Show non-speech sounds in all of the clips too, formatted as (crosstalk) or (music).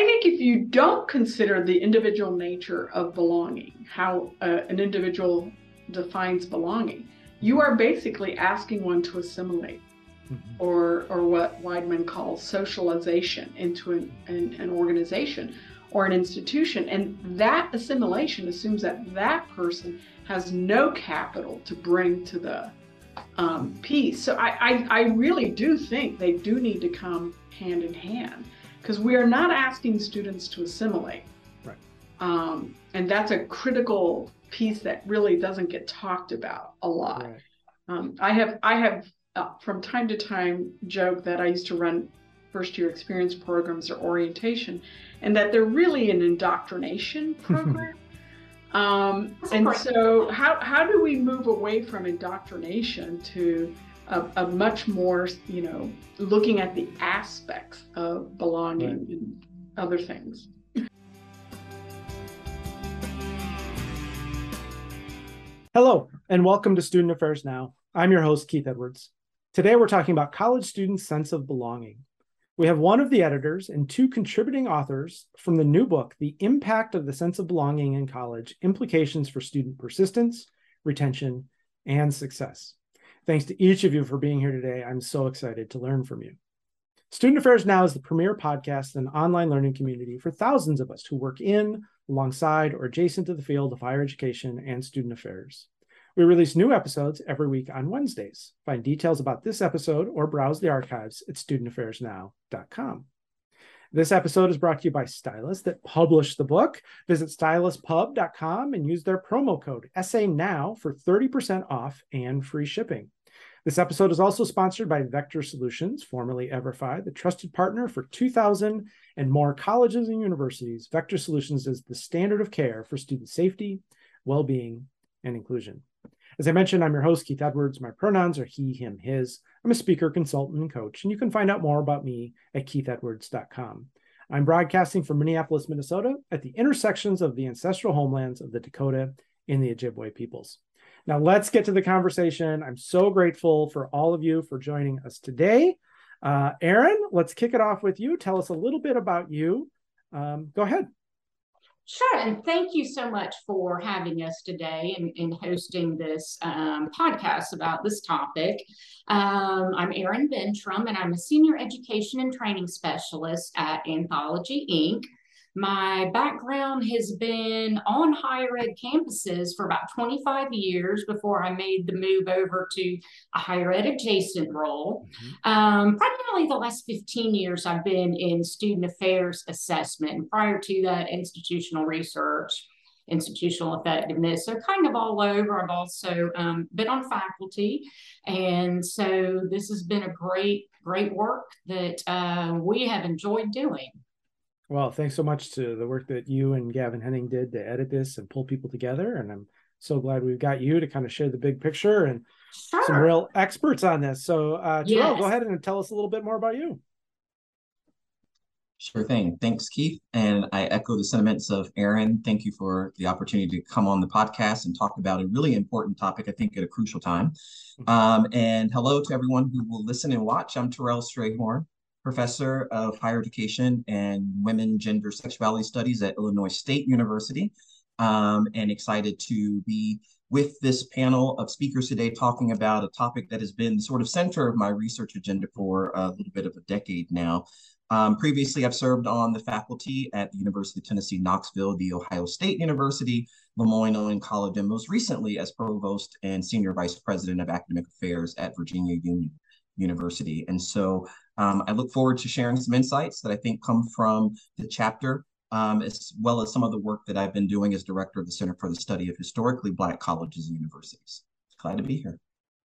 I think if you don't consider the individual nature of belonging, how uh, an individual defines belonging, you are basically asking one to assimilate. Mm-hmm. Or, or what Weidman calls socialization into an, an, an organization or an institution. And that assimilation assumes that that person has no capital to bring to the um, piece. So I, I, I really do think they do need to come hand in hand because we are not asking students to assimilate. Right. Um, and that's a critical piece that really doesn't get talked about a lot. Right. Um, I have I have uh, from time to time joke that I used to run first year experience programs or orientation, and that they're really an indoctrination (laughs) program. Um, and so, how, how do we move away from indoctrination to a, a, much more, you know, looking at the aspects of belonging right. and other things? Hello, and welcome to Student Affairs Now. I'm your host, Keith Edwards. Today, we're talking about college students' sense of belonging. We have one of the editors and two contributing authors from the new book, The Impact of the Sense of Belonging in College Implications for Student Persistence, Retention, and Success. Thanks to each of you for being here today. I'm so excited to learn from you. Student Affairs Now is the premier podcast and online learning community for thousands of us who work in, alongside, or adjacent to the field of higher education and student affairs. We release new episodes every week on Wednesdays. Find details about this episode or browse the archives at studentaffairsnow.com. This episode is brought to you by Stylus that published the book. Visit styluspub.com and use their promo code SANOW for 30% off and free shipping. This episode is also sponsored by Vector Solutions, formerly Everfi, the trusted partner for 2,000 and more colleges and universities. Vector Solutions is the standard of care for student safety, well being, and inclusion. As I mentioned, I'm your host, Keith Edwards. My pronouns are he, him, his. I'm a speaker, consultant, and coach, and you can find out more about me at keithedwards.com. I'm broadcasting from Minneapolis, Minnesota, at the intersections of the ancestral homelands of the Dakota and the Ojibwe peoples. Now, let's get to the conversation. I'm so grateful for all of you for joining us today. Uh, Erin, let's kick it off with you. Tell us a little bit about you. Um, go ahead. Sure, and thank you so much for having us today and, and hosting this um, podcast about this topic. Um, I'm Erin Bentrim, and I'm a senior education and training specialist at Anthology Inc. My background has been on higher ed campuses for about 25 years before I made the move over to a higher ed adjacent role. Mm-hmm. Um, primarily the last 15 years, I've been in student affairs assessment, and prior to that, institutional research institutional effectiveness. So kind of all over. I've also um, been on faculty. And so this has been a great, great work that uh, we have enjoyed doing. Well, thanks so much to the work that you and Gavin Henning did to edit this and pull people together. And I'm so glad we've got you to kind of share the big picture and sure. some real experts on this. So, uh, Terrell, yes. go ahead and tell us a little bit more about you. Sure thing. Thanks, Keith. And I echo the sentiments of Erin. Thank you for the opportunity to come on the podcast and talk about a really important topic, I think, at a crucial time. Mm-hmm. Um, and hello to everyone who will listen and watch. I'm Terrell Strayhorn professor of higher education and women, gender, sexuality studies at Illinois State University, um, and excited to be with this panel of speakers today talking about a topic that has been sort of center of my research agenda for a little bit of a decade now. Um, previously, I've served on the faculty at the University of Tennessee, Knoxville, the Ohio State University, Lemoyne College, and most recently as provost and senior vice president of academic affairs at Virginia Union University. And so um, I look forward to sharing some insights that I think come from the chapter, um, as well as some of the work that I've been doing as director of the Center for the Study of Historically Black Colleges and Universities. Glad to be here.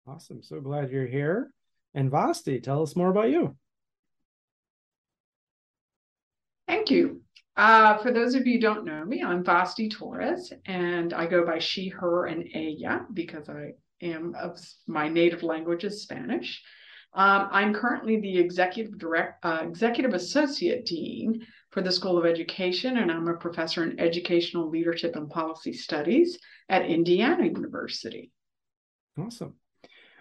Awesome. So glad you're here. And Vasti, tell us more about you. Thank you. Uh, for those of you who don't know me, I'm Vasti Torres, and I go by she, her, and ella because I am of my native language is Spanish. Um, I'm currently the executive direct, uh, executive associate dean for the School of Education, and I'm a professor in educational leadership and policy studies at Indiana University. Awesome.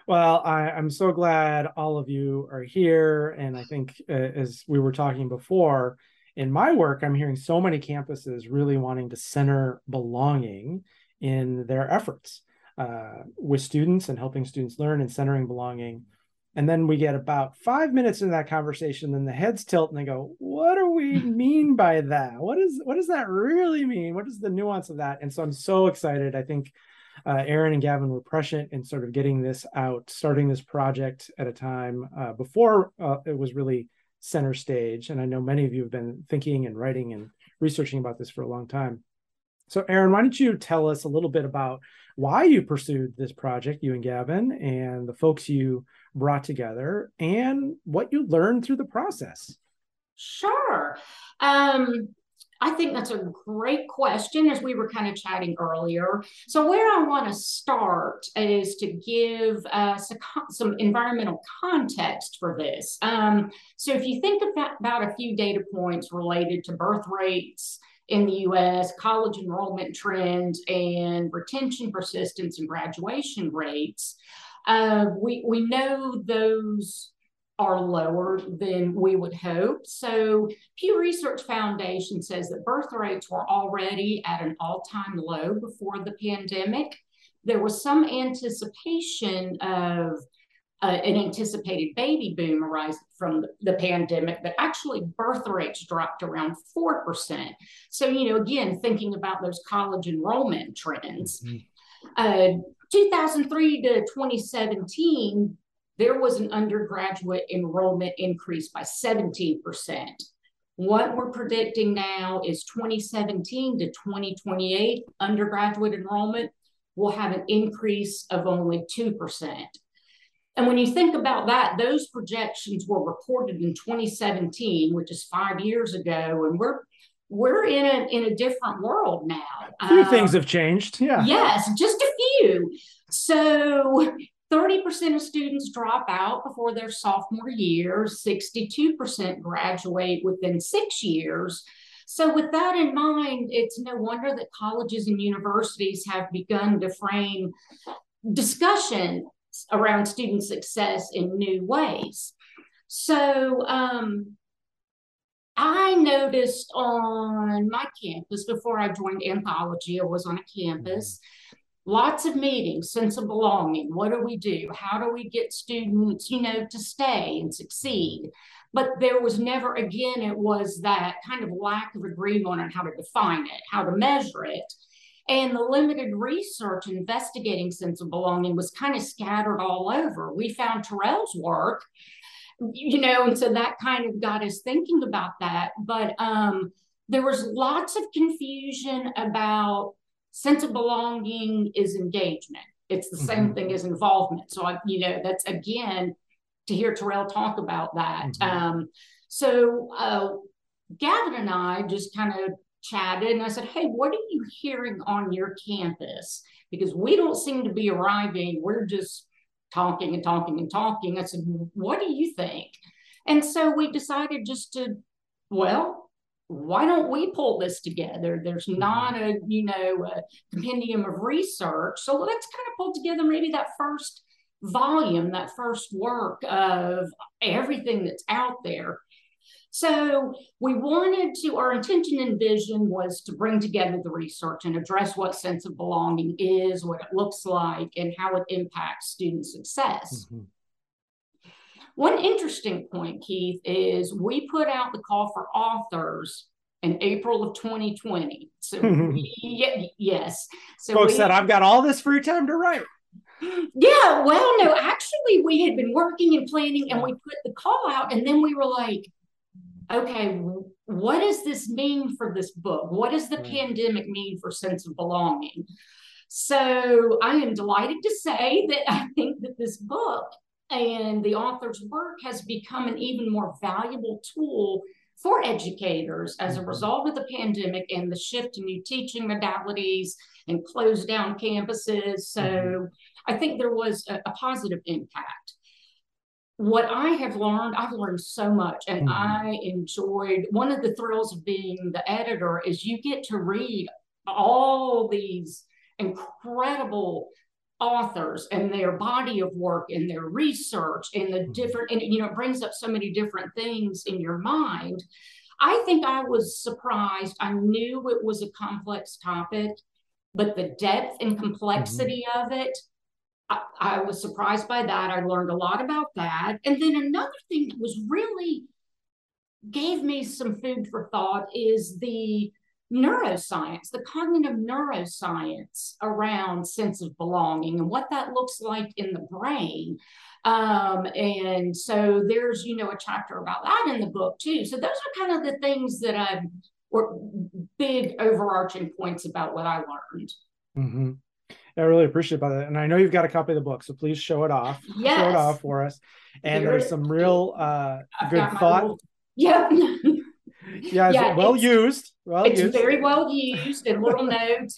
Well, I, am so glad all of you are here, and I think uh, as we were talking before, in my work, I'm hearing so many campuses really wanting to center belonging in their efforts uh, with students and helping students learn and centering belonging. And then we get about five minutes into that conversation, then the heads tilt and they go, "What do we (laughs) mean by that? What is what does that really mean? What is the nuance of that?" And so I'm so excited. I think uh, Erin and Gavin were prescient in sort of getting this out, starting this project at a time uh, before uh, it was really center stage. And I know many of you have been thinking and writing and researching about this for a long time. So, Erin, why don't you tell us a little bit about why you pursued this project, you and Gavin, and the folks you brought together, and what you learned through the process? Sure. Um, I think that's a great question as we were kind of chatting earlier. So, where I want to start is to give us some environmental context for this. Um, so, if you think about, about a few data points related to birth rates, in the US, college enrollment trends, and retention, persistence, and graduation rates, uh, we, we know those are lower than we would hope. So Pew Research Foundation says that birth rates were already at an all-time low before the pandemic. There was some anticipation of uh, an anticipated baby boom arising from the, the, pandemic, but actually birth rates dropped around 4%. So, you know, again, thinking about those college enrollment trends, mm-hmm. uh, 2003 to 2017, there was an undergraduate enrollment increase by 17%. What we're predicting now is 2017 to 2028 undergraduate enrollment will have an increase of only 2%. And when you think about that, those projections were reported in 2017, which is five years ago, and we're we're in a in a different world now. A few uh, things have changed. Yeah. Yes, just a few. So 30% of students drop out before their sophomore year, 62% graduate within six years. So, with that in mind, it's no wonder that colleges and universities have begun to frame discussion around student success in new ways. So, um, I noticed on my campus before I joined anthology, I was on a campus lots of meetings, sense of belonging. What do we do? How do we get students, you know, to stay and succeed? But there was never, again, it was that kind of lack of agreement on how to define it, how to measure it. And the limited research investigating sense of belonging was kind of scattered all over. We found Terrell's work, you know, and so that kind of got us thinking about that. But um, there was lots of confusion about sense of belonging is engagement. It's the mm-hmm. same thing as involvement. So I, you know, that's again to hear Terrell talk about that. Mm-hmm. Um, so uh, Gavin and I just kind of chatted, and I said, "Hey, what are you hearing on your campus? Because we don't seem to be arriving. We're just talking and talking and talking." I said, "What do you think?" And so we decided just to, well, why don't we pull this together? There's mm-hmm. not a, you know, a compendium of research. So let's kind of pull together maybe that first volume, that first work of everything that's out there. So we wanted to, our intention and vision was to bring together the research and address what sense of belonging is, what it looks like, and how it impacts student success. Mm-hmm. One interesting point, Keith, is we put out the call for authors in April of 2020. So (laughs) yes. So folks we, said, I've got all this free time to write. (gasps) Yeah, well, no, actually, we had been working and planning, and we put the call out, and then we were like, okay, what does this mean for this book? What does the hmm. pandemic mean for sense of belonging? So I am delighted to say that I think that this book and the author's work has become an even more valuable tool for educators as a mm-hmm. result of the pandemic and the shift to new teaching modalities and closed down campuses. So mm-hmm. I think there was a, a, positive impact. What I have learned, I've learned so much, and mm-hmm. I enjoyed one of the thrills of being the editor is you get to read all these incredible authors and their body of work and their research and the mm-hmm. different and you know it brings up so many different things in your mind I think I was surprised. I knew it was a complex topic, but the depth and complexity mm-hmm. of it, I, I was surprised by that. I learned a lot about that. And then another thing that was really gave me some food for thought is the neuroscience, the cognitive neuroscience around sense of belonging and what that looks like in the brain. Um, and so there's, you know, a chapter about that in the book too. So those are kind of the things that I were big overarching points about what I learned. Mm-hmm. I really appreciate about that. And I know you've got a copy of the book, so please show it off. Yes. Show it off for us. And Here there's some real uh, good thought. Little, yep. (laughs) yeah, yeah well used. Well it's used. very well used and little notes.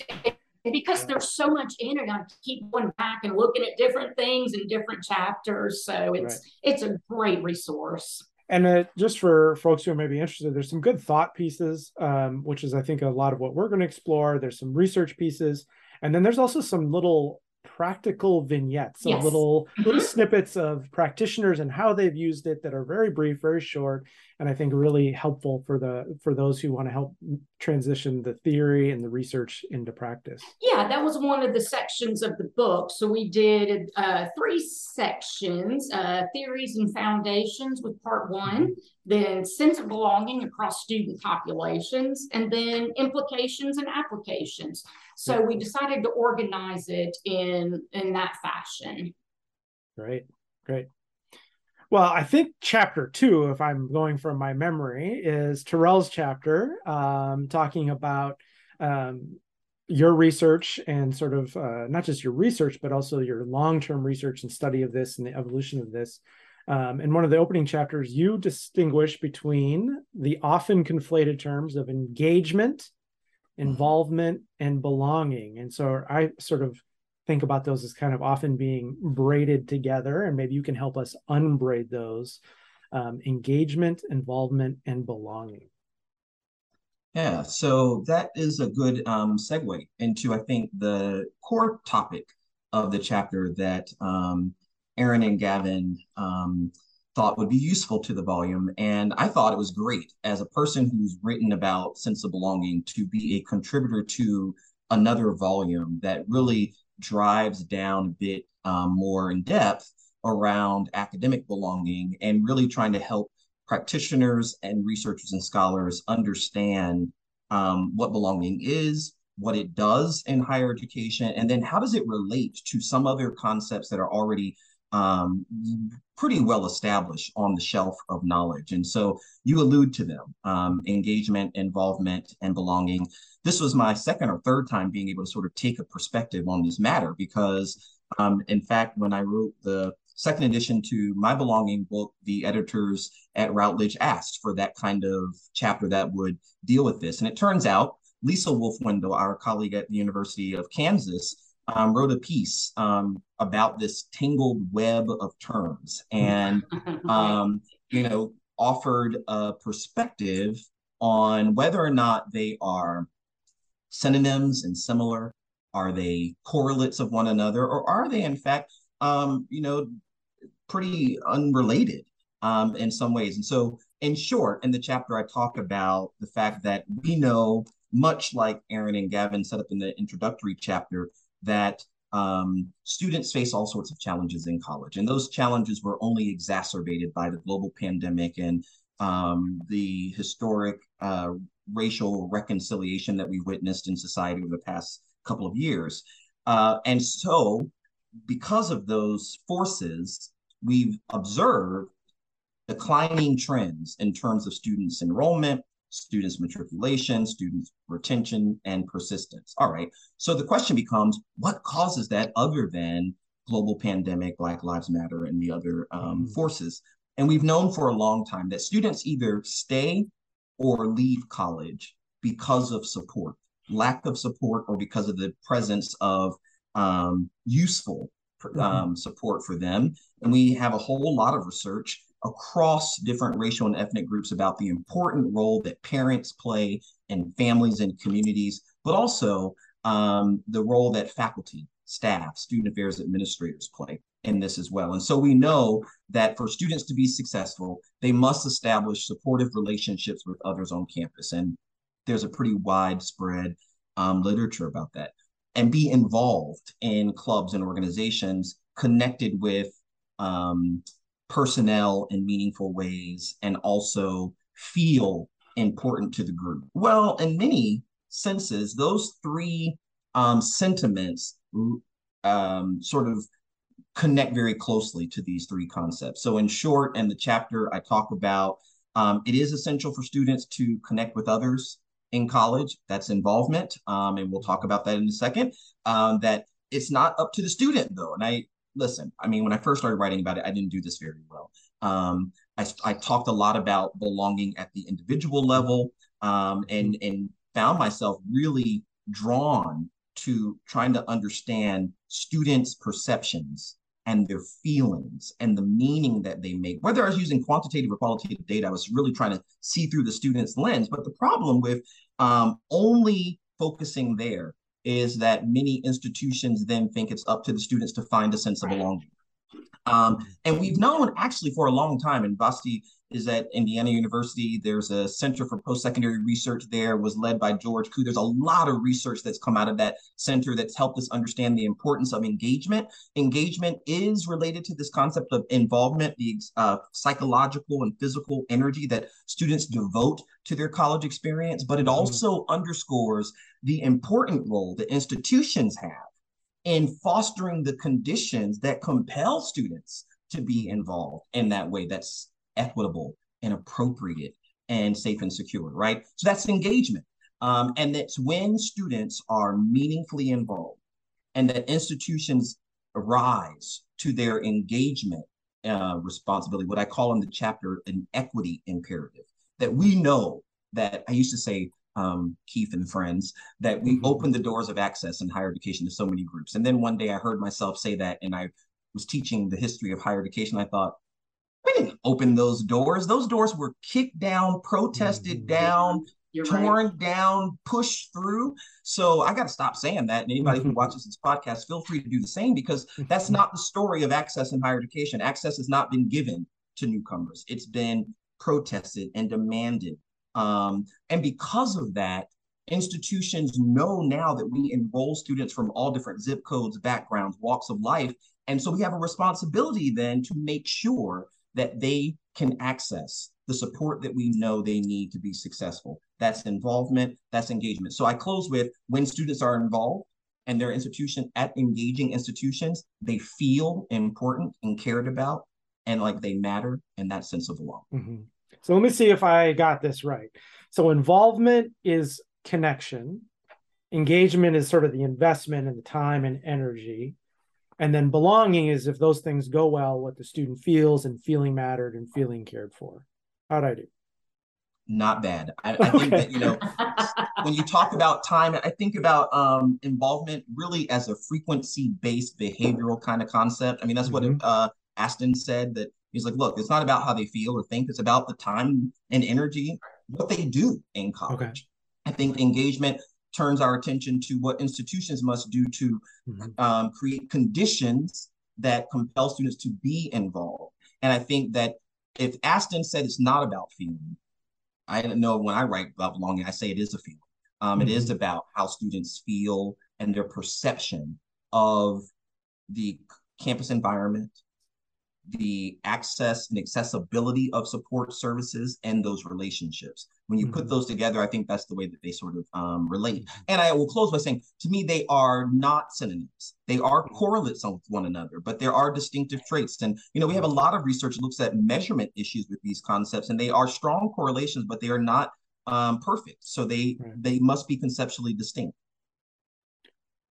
And because there's so much in it, I keep going back and looking at different things in different chapters. So it's right. it's a great resource. And uh, just for folks who may be interested, there's some good thought pieces, um, which is I think a lot of what we're going to explore. There's some research pieces, and then there's also some little practical vignettes, so yes. little little mm-hmm. snippets of practitioners and how they've used it that are very brief, very short, and I think really helpful for the for those who want to help transition the theory and the research into practice. Yeah, that was one of the sections of the book. So we did uh, three sections: uh, theories and foundations with part one, mm-hmm. then sense of belonging across student populations, and then implications and applications. So we decided to organize it in in that fashion. Great, great. Well, I think chapter two, if I'm going from my memory, is Terrell's chapter, um, talking about um, your research and sort of uh, not just your research, but also your long term research and study of this and the evolution of this. Um, in one of the opening chapters, you distinguish between the often conflated terms of engagement. Involvement and belonging. And so i sort of think about those as kind of often being braided together and maybe you can help us unbraid those um, engagement involvement and belonging. Yeah so that is a good um, segue into i think the core topic of the chapter that um, erin and gavin um, thought would be useful to the volume. And I thought it was great as a person who's written about sense of belonging to be a contributor to another volume that really drives down a bit um, more in depth around academic belonging and really trying to help practitioners and researchers and scholars understand um, what belonging is, what it does in higher education, and then how does it relate to some other concepts that are already um, pretty well established on the shelf of knowledge. And so you allude to them um, engagement, involvement, and belonging. This was my second or third time being able to sort of take a perspective on this matter because, um, in fact, when I wrote the second edition to my belonging book, the editors at Routledge asked for that kind of chapter that would deal with this. And it turns out Lisa Wolf-Wendel, our colleague at the University of Kansas, um, wrote a piece um, about this tangled web of terms and, (laughs) um, you know, offered a perspective on whether or not they are synonyms and similar. Are they correlates of one another, or are they, in fact, um, you know, pretty unrelated um, in some ways? And so, in short, in the chapter, I talk about the fact that we know, much like Erin and Gavin set up in the introductory chapter, that um, students face all sorts of challenges in college, and those challenges were only exacerbated by the global pandemic and um, the historic uh, racial reconciliation that we witnessed in society over the past couple of years. Uh, and so, because of those forces, we've observed declining trends in terms of students' enrollment, students matriculation, students retention, and persistence. All right. So the question becomes, what causes that other than global pandemic, Black Lives Matter, and the other um, mm-hmm. forces? And we've known for a long time that students either stay or leave college because of support, lack of support, or because of the presence of um, useful mm-hmm. um, support for them. And we have a whole lot of research across different racial and ethnic groups about the important role that parents play in families and communities, but also um, the role that faculty, staff, student affairs administrators play. in this as well. And so we know that for students to be successful, they must establish supportive relationships with others on campus. And there's a pretty widespread um, literature about that. And be involved in clubs and organizations connected with um, personnel in meaningful ways and also feel important to the group. Well, in many senses, those three um, sentiments um, sort of connect very closely to these three concepts. So, in short, in the chapter, I talk about um, it is essential for students to connect with others in college. That's involvement, um, and we'll talk about that in a second. Um, that it's not up to the student though, and I listen. I mean, when I first started writing about it, I didn't do this very well. Um, I, I talked a lot about belonging at the individual level, um, and and found myself really drawn to trying to understand students' perceptions and their feelings and the meaning that they make. Whether I was using quantitative or qualitative data, I was really trying to see through the student's lens. But the problem with um, only focusing there is that many institutions then think it's up to the students to find a sense of belonging. Um, and we've known actually for a long time, and Vasti is at Indiana University. There's a Center for Post-Secondary Research there, was led by George Kuh. There's a lot of research that's come out of that center that's helped us understand the importance of engagement. Engagement is related to this concept of involvement, the uh, psychological and physical energy that students devote to their college experience, but it mm-hmm. also underscores the important role that institutions have in fostering the conditions that compel students to be involved in that way that's equitable and appropriate and safe and secure, right? So that's engagement. Um, and that's when students are meaningfully involved and that institutions rise to their engagement uh, responsibility, what I call in the chapter an equity imperative, that we know that I used to say, um, Keith and friends, that we mm-hmm. open the doors of access in higher education to so many groups. And then one day I heard myself say that, and I was teaching the history of higher education. I thought, we didn't open those doors. Those doors were kicked down, protested mm-hmm. down, You're torn right. down, pushed through. So I got to stop saying that. And anybody who (laughs) watches this podcast, feel free to do the same because that's not the story of access in higher education. Access has not been given to newcomers, it's been protested and demanded. Um, and because of that, institutions know now that we enroll students from all different zip codes, backgrounds, walks of life. And so we have a responsibility then to make sure that they can access the support that we know they need to be successful. That's involvement, that's engagement. So I close with when students are involved and their institution at engaging institutions, they feel important and cared about and like they matter and that sense of belonging. Mm-hmm. So let me see if I got this right. So involvement is connection, engagement is sort of the investment and the time and energy and then belonging is if those things go well what the student feels and feeling mattered and feeling cared for. How'd i do? Not bad. I, I think that you know (laughs) when you talk about time i think about um, involvement really as a frequency based behavioral kind of concept. I mean that's mm-hmm. what uh, astin said that he's like look it's not about how they feel or think it's about the time and energy what they do in college. Okay. i think engagement turns our attention to what institutions must do to mm-hmm. um, create conditions that compel students to be involved. And I think that if Astin said it's not about feeling, I don't know when I write about belonging, I say it is a feeling. Um, mm-hmm. it is mm-hmm. about how students feel and their perception of the campus environment, the access and accessibility of support services and those relationships. When you mm-hmm. put those together, I think that's the way that they sort of um, relate. And I will close by saying, to me, they are not synonyms. They are correlates with one another, but there are distinctive traits. And you know, we have a lot of research that looks at measurement issues with these concepts, and they are strong correlations, but they are not um, perfect. So they right. they must be conceptually distinct.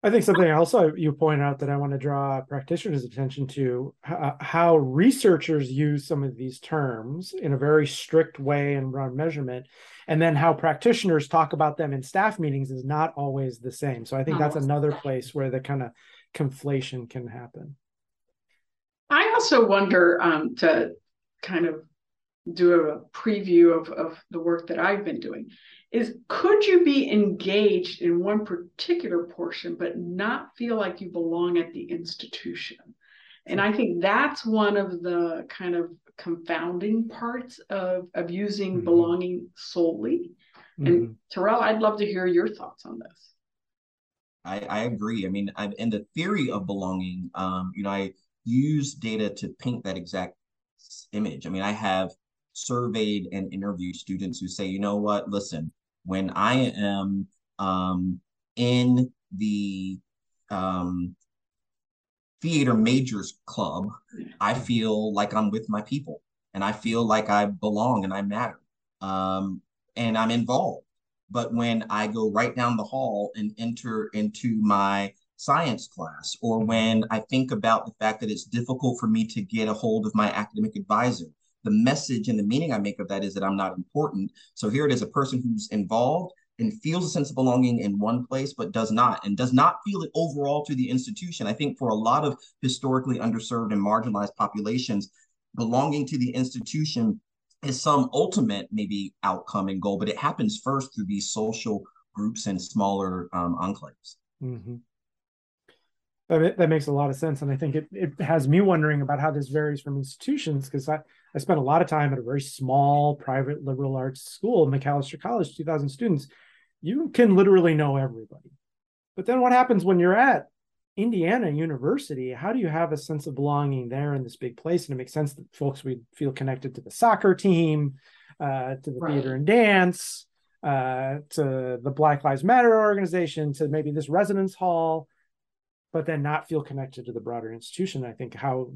I think something else you point out that I want to draw practitioners' attention to how researchers use some of these terms in a very strict way and run measurement, and then how practitioners talk about them in staff meetings is not always the same. So I think that's another place where the kind of conflation can happen. I also wonder um, to kind of do a preview of, of the work that I've been doing is could you be engaged in one particular portion but not feel like you belong at the institution And I think that's one of the kind of confounding parts of, of using mm-hmm. belonging solely. Mm-hmm. And Terrell, I'd love to hear your thoughts on this. I, I agree. I mean, I, in the theory of belonging, um, you know, I use data to paint that exact image. I mean, I have surveyed and interviewed students who say, you know what, listen, when I am um, in the um, theater majors club, I feel like I'm with my people and I feel like I belong and I matter um, and I'm involved. But when I go right down the hall and enter into my science class, or when I think about the fact that it's difficult for me to get a hold of my academic advisor, the message and the meaning I make of that is that I'm not important. So here it is a person who's involved and feels a sense of belonging in one place, but does not, and does not feel it overall to the institution. I think for a lot of historically underserved and marginalized populations, belonging to the institution is some ultimate maybe outcome and goal, but it happens first through these social groups and smaller um, enclaves. Mm-hmm. That, that makes a lot of sense. And I think it, it has me wondering about how this varies from institutions because I, I spent a lot of time at a very small private liberal arts school, Macalester College, 2,000 students. You can literally know everybody. But then what happens when you're at Indiana University? How do you have a sense of belonging there in this big place? And it makes sense that folks would feel connected to the soccer team, uh, to the right. theater and dance, uh, to the Black Lives Matter organization, to maybe this residence hall, but then not feel connected to the broader institution. I think how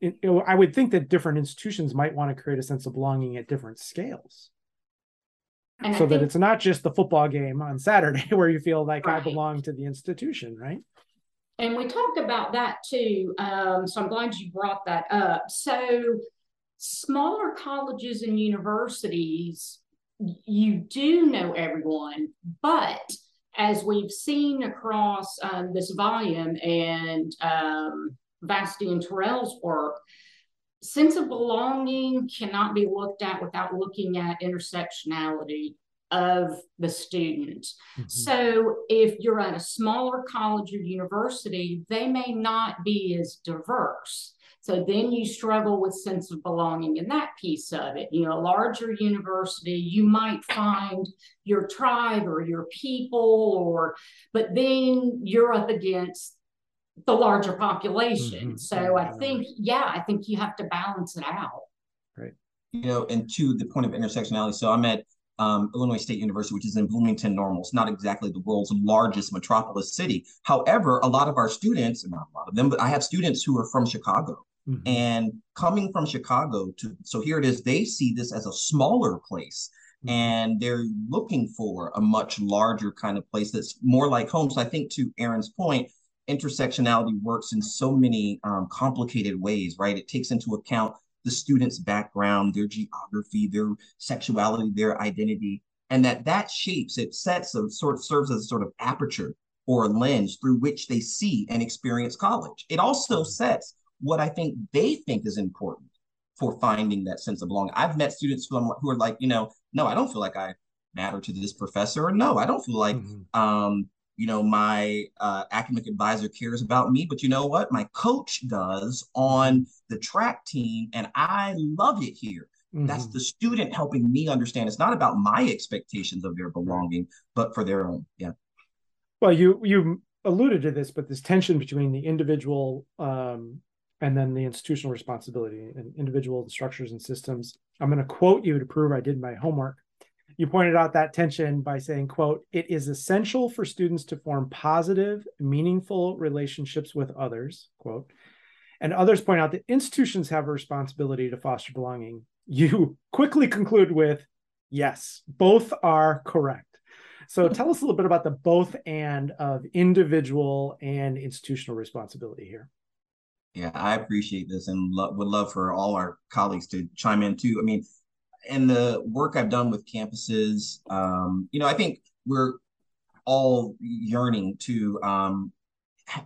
it, it, I would think that different institutions might want to create a sense of belonging at different scales. And so that it's not just the football game on Saturday (laughs) where you feel like right. I belong to the institution, right? And we talked about that too. Um, so I'm glad you brought that up. So, smaller colleges and universities, you do know everyone, but as we've seen across um, this volume and um, Vasti and Terrell's work, sense of belonging cannot be looked at without looking at intersectionality of the student. Mm-hmm. So if you're at a smaller college or university, they may not be as diverse. So then you struggle with sense of belonging in that piece of it. You know, a larger university, you might find your tribe or your people, or but then you're up against the larger population. Mm-hmm. So I think, yeah, I think you have to balance it out. Right. You know, and to the point of intersectionality, so I'm at um, Illinois State University, which is in Bloomington Normal. It's not exactly the world's largest metropolis city. However, a lot of our students, not a lot of them, but I have students who are from Chicago. Mm-hmm. And coming from Chicago to, so here it is, they see this as a smaller place mm-hmm. and they're looking for a much larger kind of place that's more like home. So I think to Erin's point, intersectionality works in so many um, complicated ways, right? It takes into account the student's background, their geography, their sexuality, their identity, and that that shapes, it sets a sort of serves as a sort of aperture or a lens through which they see and experience college. It also sets what I think they think is important for finding that sense of belonging. I've met students who, who are like, you know, no, I don't feel like I matter to this professor, or no, I don't feel like mm-hmm. um, you know, my uh, academic advisor cares about me, but you know what? My coach does on the track team, and I love it here. Mm-hmm. That's the student helping me understand it's not about my expectations of their belonging, but for their own. Yeah. Well, you you alluded to this, but this tension between the individual um, and then the institutional responsibility and individual structures and systems. I'm going to quote you to prove I did my homework you pointed out that tension by saying quote it is essential for students to form positive meaningful relationships with others quote. And others point out that institutions have a responsibility to foster belonging. You (laughs) quickly conclude with yes both are correct. So hmm. tell us a little bit about the both and of individual and institutional responsibility here. Yeah i appreciate this and lo- would love for all our colleagues to chime in too. I mean and the work I've done with campuses, um, you know, I think we're all yearning to um,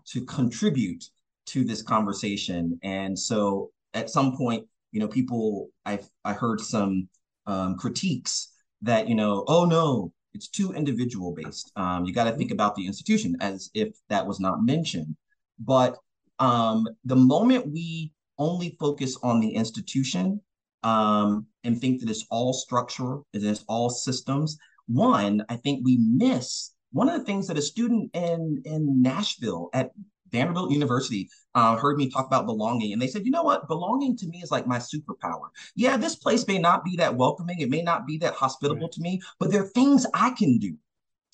to contribute to this conversation. And so, at some point, you know, people I I heard some um, critiques that you know, oh no, it's too individual based. Um, you got to think about the institution as if that was not mentioned. But um, the moment we only focus on the institution um, and think that it's all structure, that it's all systems, one, I think we miss one of the things that a student in in Nashville at Vanderbilt University uh, heard me talk about belonging, and they said, "You know what? Belonging to me is like my superpower. Yeah, this place may not be that welcoming, it may not be that hospitable right. to me, but there are things I can do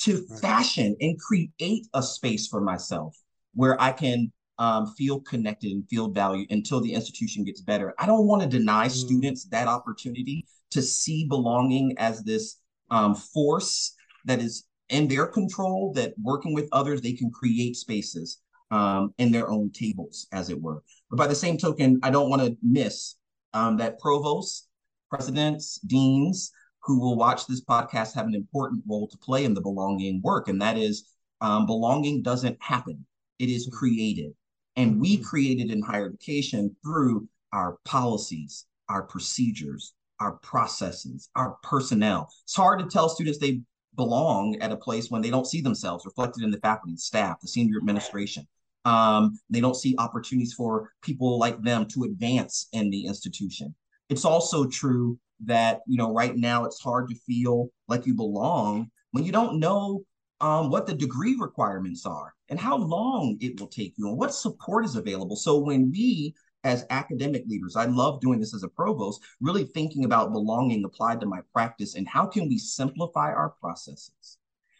to right. fashion and create a space for myself where I can um, feel connected and feel valued until the institution gets better. I don't want to deny mm. students that opportunity to see belonging as this um, force that is in their control, that working with others, they can create spaces um, in their own tables, as it were. But by the same token, I don't want to miss um, that provosts, presidents, deans who will watch this podcast have an important role to play in the belonging work. And that is um, belonging doesn't happen, it is created. And we mm-hmm. created in higher education through our policies, our procedures, our processes, our personnel. It's hard to tell students they belong at a place when they don't see themselves reflected in the faculty, and staff, the senior administration. Um, they don't see opportunities for people like them to advance in the institution. It's also true that you know right now it's hard to feel like you belong when you don't know um, what the degree requirements are and how long it will take you and what support is available. So when we as academic leaders, I love doing this as a provost, really thinking about belonging applied to my practice and how can we simplify our processes?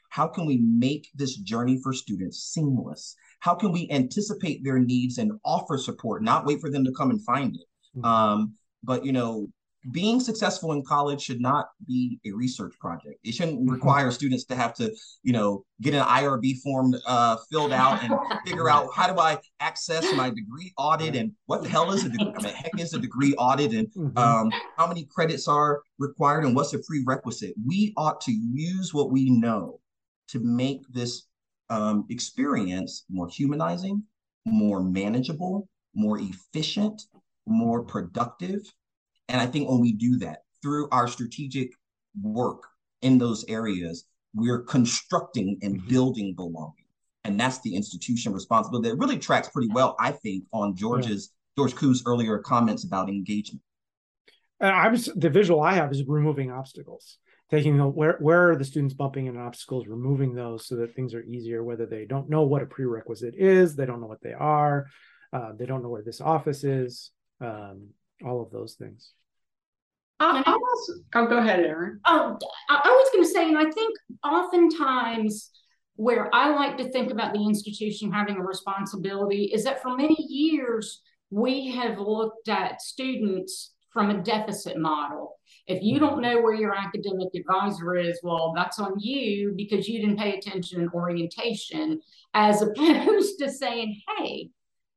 How can we make this journey for students seamless? How can we anticipate their needs and offer support, not wait for them to come and find it? Mm-hmm. Um, but you know, being successful in college should not be a research project. It shouldn't mm-hmm. require students to have to, you know, get an IRB form uh, filled out and (laughs) figure out how do I access my degree audit and what the hell is a degree? I mean, heck is a degree audit and mm-hmm. um, how many credits are required and what's a prerequisite? We ought to use what we know to make this um, experience more humanizing, more manageable, more efficient, more productive. And I think when we do that through our strategic work in those areas, we're constructing and mm-hmm. building belonging. And that's the institution responsibility that really tracks pretty well, I think, on George's yeah. George Kuh's earlier comments about engagement. And I was the visual I have is removing obstacles taking the, where where are the students bumping into obstacles, removing those so that things are easier. Whether they don't know what a prerequisite is, they don't know what they are, uh, they don't know where this office is, um, all of those things. I, I also, oh, go ahead, Erin. Oh, I, I was going to say, and I think oftentimes where I like to think about the institution having a responsibility is that for many years we have looked at students from a deficit model. If you don't mm-hmm. know where your academic advisor is, well, that's on you because you didn't pay attention in orientation, as (laughs) opposed to saying, hey,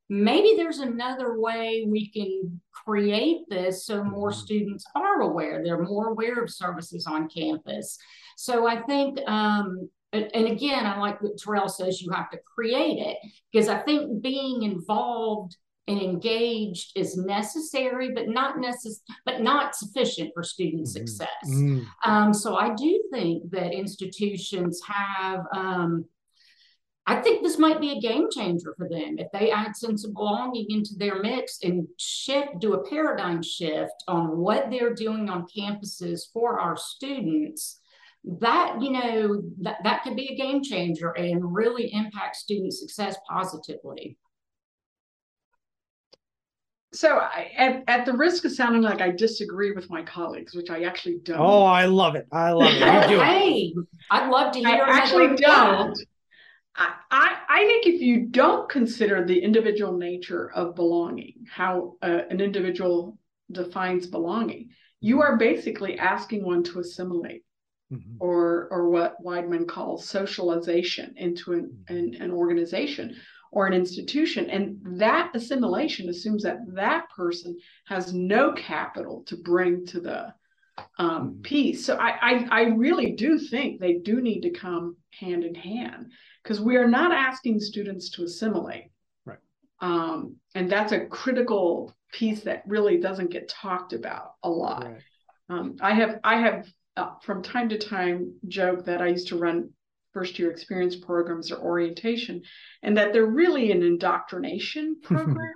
maybe there's another way we can create this so more mm-hmm. students are aware. They're more aware of services on campus. So I think, um, and again, I like what Terrell says, you have to create it because I think being involved and engaged is necessary, but not necess- but not sufficient for student mm-hmm. success. Mm-hmm. Um, so I do think that institutions have. Um, I think this might be a game changer for them if they add sense of belonging into their mix and shift, do a paradigm shift on what they're doing on campuses for our students. That you know that that could be a game changer and really impact student success positively. So, I, at, at the risk of sounding like I disagree with my colleagues, which I actually don't. Oh, I love it. I love it. (laughs) Hey, I'd love to hear. I actually don't. I, I, I think if you don't consider the individual nature of belonging, how uh, an individual defines belonging, you are basically asking one to assimilate. Mm-hmm. Or, or what Weidman calls socialization into an, an, an organization, or an institution. And that assimilation assumes that that person has no capital to bring to the um, mm-hmm. piece. So I, I, I really do think they do need to come hand in hand because we are not asking students to assimilate. Right. Um, and that's a critical piece that really doesn't get talked about a lot. Right. Um, I have I have uh, from time to time joke that I used to run first year experience programs or orientation, and that they're really an indoctrination (laughs) program.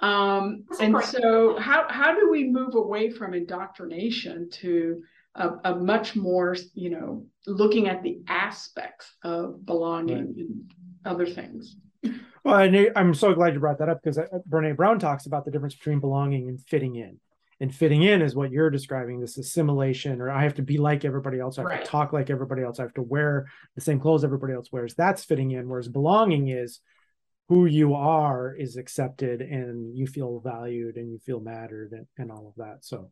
um, and so, how how do we move away from indoctrination to a, a, much more, you know, looking at the aspects of belonging right. and other things? Well, I'm so glad you brought that up because uh, Brene Brown talks about the difference between belonging and fitting in and fitting in is what you're describing this assimilation or i have to be like everybody else i have right. to talk like everybody else i have to wear the same clothes everybody else wears that's fitting in whereas belonging is who you are is accepted and you feel valued and you feel mattered and, and all of that so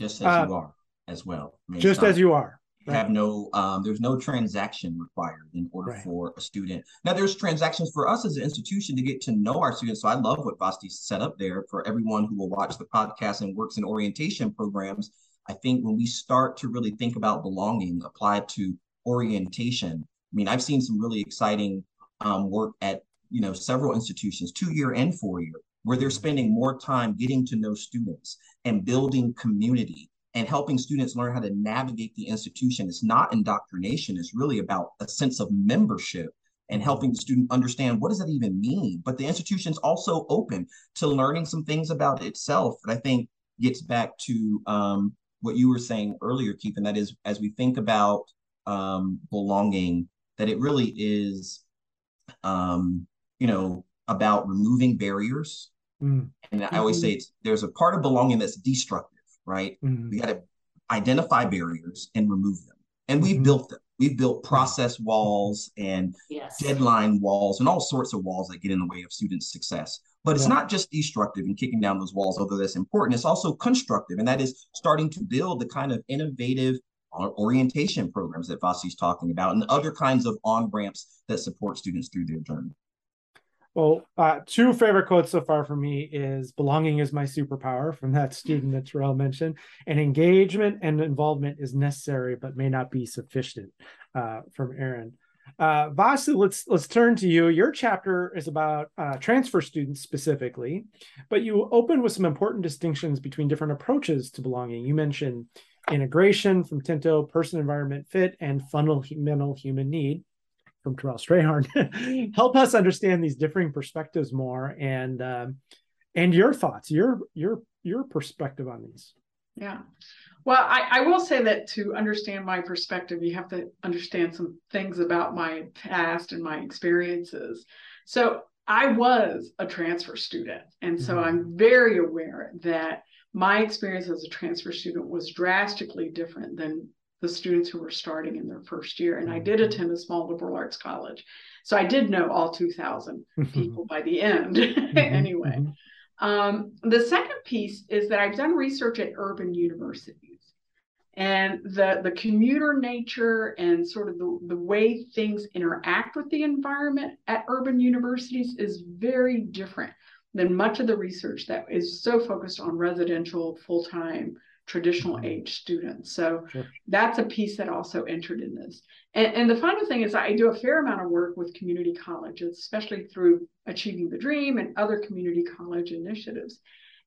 just as uh, you are as well I mean, just as you are right. have no um, there's no transaction required in order right. for a student now there's transactions for us as an institution to get to know our students so i love what Vasti set up there for everyone who will watch the podcast and works in orientation programs i think when we start to really think about belonging applied to orientation i mean i've seen some really exciting um, work at you know several institutions two year and four year where they're spending more time getting to know students and building community and helping students learn how to navigate the institution. It's not indoctrination, it's really about a sense of membership and helping the student understand what does that even mean. But the institution's also open to learning some things about itself that I think gets back to um, what you were saying earlier, Keith, and that is as we think about um, belonging, that it really is, um, you know, about removing barriers. Mm. And I always say it's, there's a part of belonging that's destructive right? Mm-hmm. We got to identify barriers and remove them. And we've mm-hmm. built them. We've built process walls and yes. deadline walls and all sorts of walls that get in the way of students' success. But it's yeah. not just destructive and kicking down those walls, although that's important. It's also constructive, and that is starting to build the kind of innovative orientation programs that Vasti's talking about and other kinds of on ramps that support students through their journey. Well, uh, two favorite quotes so far for me is belonging is my superpower from that student that Terrell mentioned, and engagement and involvement is necessary but may not be sufficient uh, from Erin. Uh, Vasti, let's let's turn to you. Your chapter is about uh, transfer students specifically, but you open with some important distinctions between different approaches to belonging. You mentioned integration from Tinto, person environment fit, and fundamental human need from Terrell Strayhorn, (laughs) help us understand these differing perspectives more and um, and your thoughts, your your your perspective on these. Yeah. Well, I, I will say that to understand my perspective, you have to understand some things about my past and my experiences. So I was a transfer student. And so mm-hmm. I'm very aware that my experience as a transfer student was drastically different than the students who were starting in their first year. And I did mm-hmm. attend a small liberal arts college. So I did know all 2,000 mm-hmm. people by the end, (laughs) mm-hmm. anyway. Mm-hmm. Um, the second piece is that I've done research at urban universities. And the, the commuter nature and sort of the, the way things interact with the environment at urban universities is very different than much of the research that is so focused on residential full time traditional age students. So sure. that's a piece that also entered in this. And, and, the final thing is I do a fair amount of work with community colleges, especially through Achieving the Dream and other community college initiatives.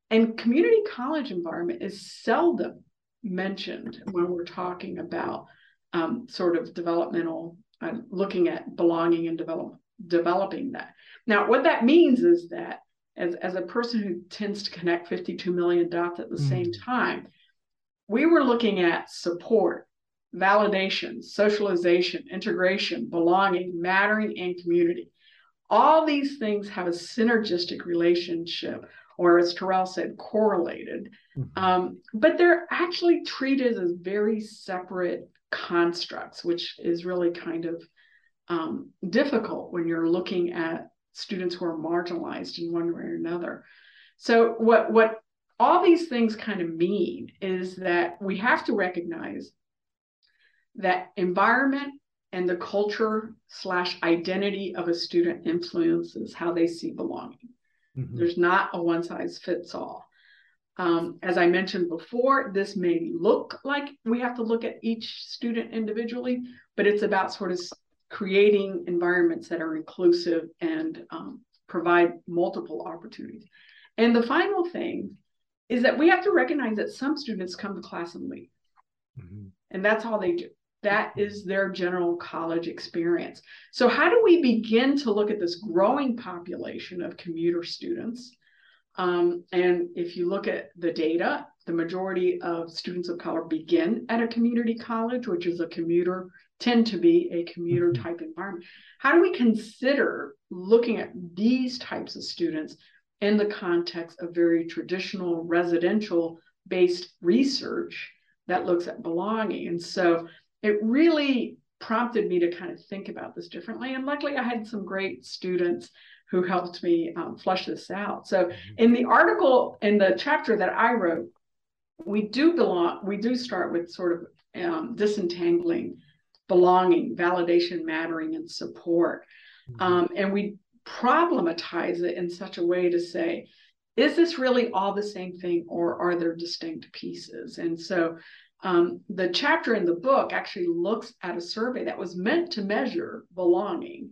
And community college environment is seldom mentioned when we're talking about um, sort of developmental, uh, looking at belonging and develop, developing that. Now, what that means is that as, as a person who tends to connect 52 million dots at the mm. same time, we were looking at support, validation, socialization, integration, belonging, mattering, and community. All these things have a synergistic relationship, or as Terrell said, correlated, mm-hmm. um, but they're actually treated as very separate constructs, which is really kind of um, difficult when you're looking at students who are marginalized in one way or another. So what what all these things kind of mean is that we have to recognize that environment and the culture slash identity of a student influences how they see belonging. Mm-hmm. There's not a one size fits all. Um, as I mentioned before, this may look like we have to look at each student individually, but it's about sort of creating environments that are inclusive and um, provide multiple opportunities. And the final thing is that we have to recognize that some students come to class and leave. Mm-hmm. And that's all they do. That mm-hmm. is their general college experience. So, how do we begin to look at this growing population of commuter students? Um, and if you look at the data, the majority of students of color begin at a community college, which is a commuter, tend to be a commuter mm-hmm. type environment. How do we consider looking at these types of students in the context of very traditional residential based research that looks at belonging? And so it really prompted me to kind of think about this differently. And luckily, I had some great students who helped me um, flush this out. So, mm-hmm. in the article, in the chapter that I wrote, we do belong, we do start with sort of um, disentangling belonging, validation, mattering, and support. Mm-hmm. Um, and we problematize it in such a way to say, is this really all the same thing or are there distinct pieces? And so um, the chapter in the book actually looks at a survey that was meant to measure belonging.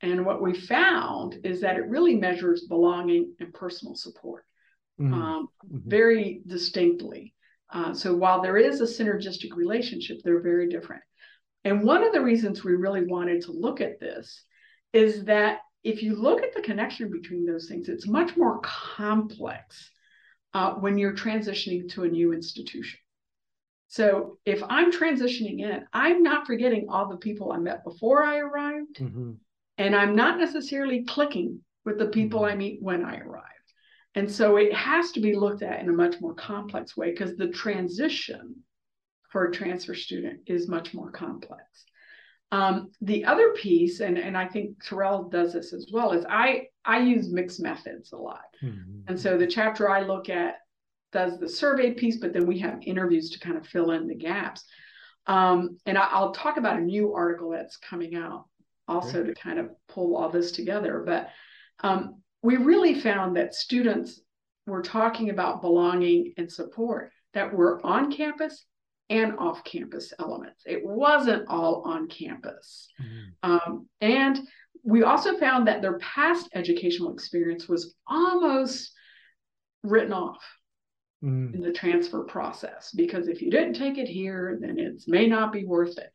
And what we found is that it really measures belonging and personal support mm-hmm. Um, mm-hmm. very distinctly. Uh, so while there is a synergistic relationship, they're very different. And one of the reasons we really wanted to look at this is that if you look at the connection between those things, it's much more complex uh, when you're transitioning to a new institution. So if I'm transitioning in, I'm not forgetting all the people I met before I arrived, mm-hmm. and I'm not necessarily clicking with the people mm-hmm. I meet when I arrive. And so it has to be looked at in a much more complex way because the transition for a transfer student is much more complex. Um, the other piece, and, and I think Terrell does this as well, is I, I use mixed methods a lot. Mm-hmm. And so the chapter I look at does the survey piece, but then we have interviews to kind of fill in the gaps. Um, and I, will talk about a new article that's coming out also okay. to kind of pull all this together. But um, we really found that students were talking about belonging and support that were on campus and off campus elements. It wasn't all on campus. Mm-hmm. Um, and we also found that their past educational experience was almost written off mm. in the transfer process because if you didn't take it here, then it may not be worth it.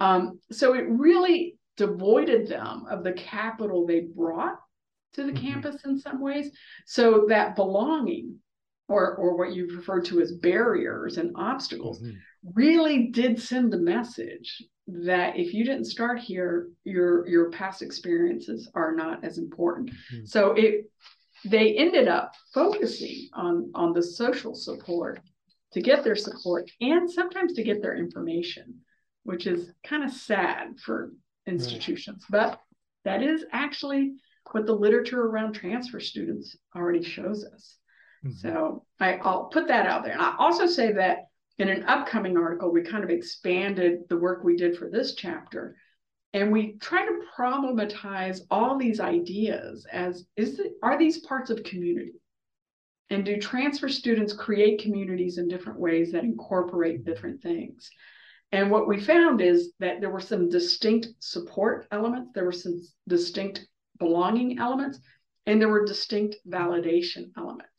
Um, so it really devoided them of the capital they brought to the mm-hmm. campus in some ways. So that belonging, or or what you refer to as barriers and obstacles, mm-hmm. really did send the message that if you didn't start here, your your past experiences are not as important. Mm-hmm. So it they ended up focusing on on the social support to get their support and sometimes to get their information which is kind of sad for institutions right. but that is actually what the literature around transfer students already shows us mm-hmm. so I, i'll put that out there. And i also say that in an upcoming article we kind of expanded the work we did for this chapter. And we try to problematize all these ideas as is it, are these parts of community? And do transfer students create communities in different ways that incorporate different things? And what we found is that there were some distinct support elements there were some distinct belonging elements and there were distinct validation elements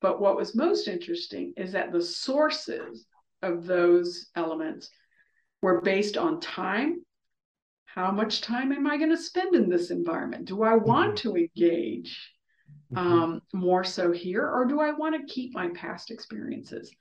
but what was most interesting is that the sources of those elements were based on time how much time am I going to spend in this environment? Do I want mm-hmm. to engage mm-hmm. um, more so here, or do I want to keep my past experiences?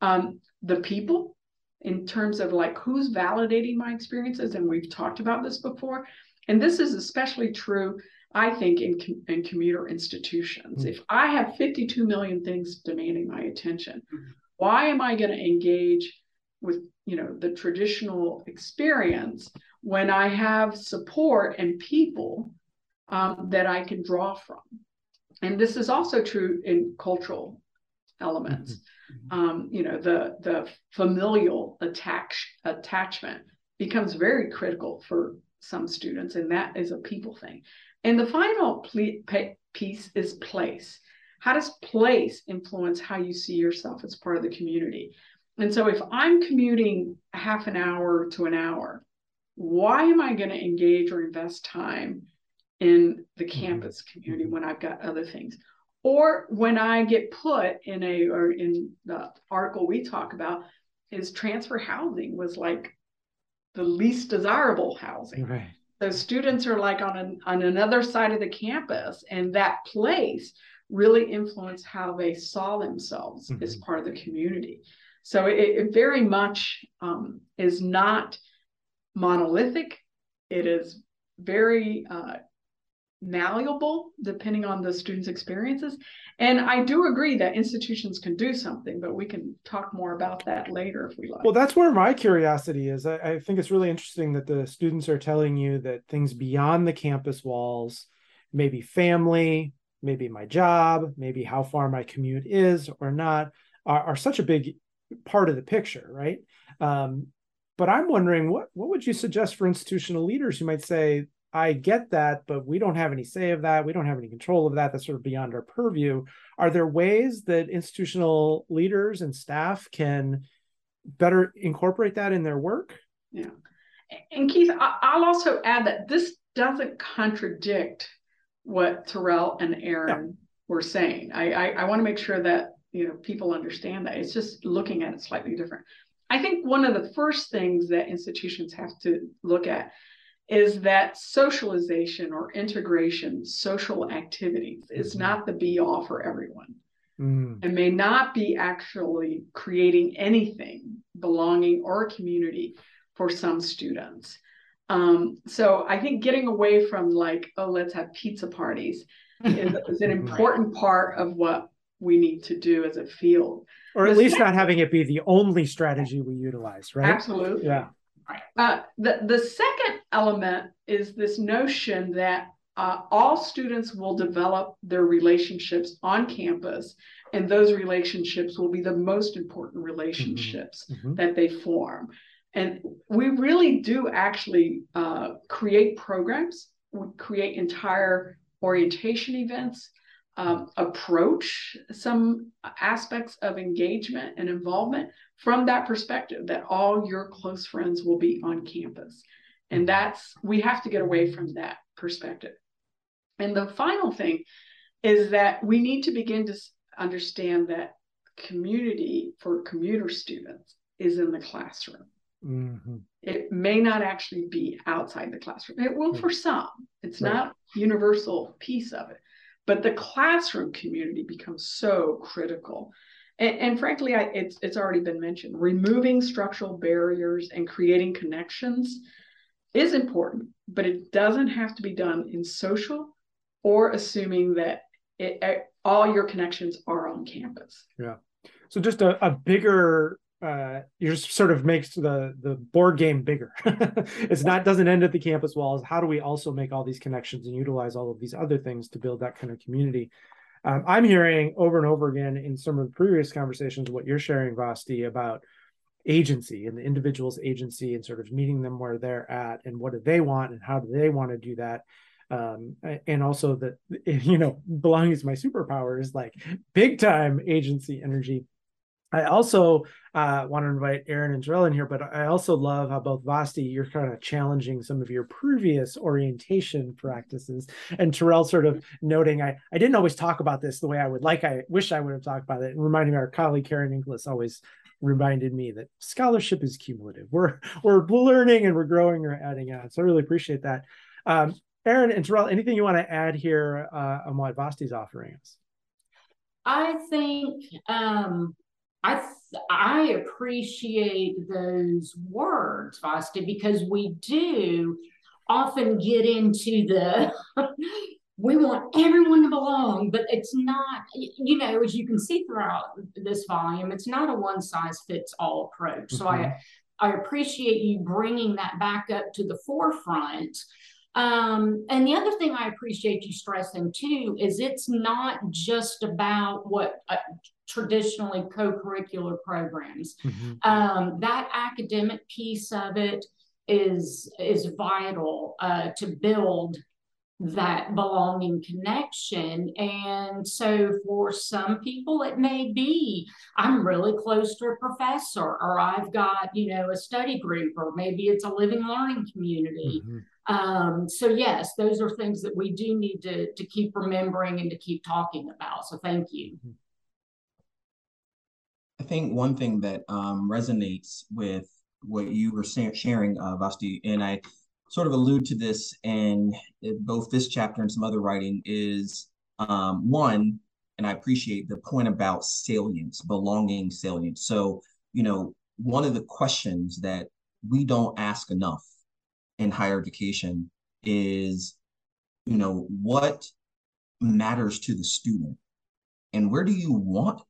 Um, the people, in terms of like who's validating my experiences, and we've talked about this before, and this is especially true, I think, in, in commuter institutions. Mm-hmm. If I have 52 million things demanding my attention, mm-hmm. why am I going to engage with you know the traditional experience when I have support and people um, that I can draw from. And this is also true in cultural elements. Mm-hmm. Um, you know, the the familial attach attachment becomes very critical for some students, and that is a people thing. And the final ple- piece is place. How does place influence how you see yourself as part of the community? And so, if I'm commuting half an hour to an hour, why am I going to engage or invest time in the mm-hmm. campus community when I've got other things? Or when I get put in a, or in the article we talk about, is transfer housing was like the least desirable housing. Right. So students are like on an, on another side of the campus, and that place really influenced how they saw themselves mm-hmm. as part of the community. So it, it very much um, is not monolithic. It is very uh, malleable depending on the students' experiences. And I do agree that institutions can do something, but we can talk more about that later if we like. Well, that's where my curiosity is. I, I think it's really interesting that the students are telling you that things beyond the campus walls, maybe family, maybe my job, maybe how far my commute is or not, are, are such a big part of the picture, right? Um, but I'm wondering what what would you suggest for institutional leaders who might say, I get that, but we don't have any say of that. We don't have any control of that. That's sort of beyond our purview. Are there ways that institutional leaders and staff can better incorporate that in their work? Yeah. And Keith, I'll also add that this doesn't contradict what Terrell and Erin yeah. were saying. I, I, I want to make sure that you know people understand that. It's just looking at it slightly different. I think one of the first things that institutions have to look at is that socialization or integration, social activities, is mm-hmm. not the be all for everyone. Mm. It may not be actually creating anything, belonging or community for some students. Um, so I think getting away from like, oh, let's have pizza parties is, (laughs) is an important part of what we need to do as a field. Or at the least not having it be the only strategy we utilize, right? Absolutely. Yeah. Uh, the, the second element is this notion that uh, all students will develop their relationships on campus, and those relationships will be the most important relationships mm-hmm. Mm-hmm. that they form. And we really do actually uh, create programs, we create entire orientation events, um, approach some aspects of engagement and involvement from that perspective that all your close friends will be on campus. And that's, we have to get away from that perspective. And the final thing is that we need to begin to understand that community for commuter students is in the classroom. Mm-hmm. It may not actually be outside the classroom. It will for some. It's right. not universal piece of it. But the classroom community becomes so critical. And, and frankly, I, it's, it's already been mentioned removing structural barriers and creating connections is important, but it doesn't have to be done in social or assuming that it, all your connections are on campus. Yeah. So just a, a bigger uh, you just sort of makes the the board game bigger. (laughs) it's not doesn't end at the campus walls. How do we also make all these connections and utilize all of these other things to build that kind of community? Um, I'm hearing over and over again in some of the previous conversations what you're sharing, Vasti, about agency and the individual's agency and sort of meeting them where they're at and what do they want and how do they want to do that. Um, and also that (laughs) you know belonging is my superpower is like big time agency energy I also uh, want to invite Erin and Terrell in here, but I also love how both Vasti, you're kind of challenging some of your previous orientation practices, and Terrell sort of noting, I, I didn't always talk about this the way I would like. I wish I would have talked about it, and reminding our colleague Karen Inkelas always reminded me that scholarship is cumulative. We're we're learning and we're growing or adding on. So I really appreciate that. Um, Erin and Terrell, anything you want to add here uh, on what Vasti's offering us? I think um, I I appreciate those words, Vasti, because we do often get into the (laughs) we want everyone to belong, but it's not, you know, as you can see throughout this volume, it's not a one size fits all approach. Mm-hmm. So I mm-hmm. I appreciate you bringing that back up to the forefront. Um, and the other thing I appreciate you stressing too is it's not just about what uh, traditionally co-curricular programs. Mm-hmm. Um, that academic piece of it is is vital uh, to build that belonging connection. And so for some people, it may be I'm really close to a professor, or I've got, you know, a study group, or maybe it's a living learning community. Mm-hmm. Um, so, yes, those are things that we do need to, to keep remembering and to keep talking about. So, thank you. Mm-hmm. I think one thing that um, resonates with what you were sharing, uh, Vasti, and I sort of allude to this in both this chapter and some other writing is um, one, and I appreciate the point about salience, belonging salience. So, you know, one of the questions that we don't ask enough in higher education is, you know, what matters to the student and where do you want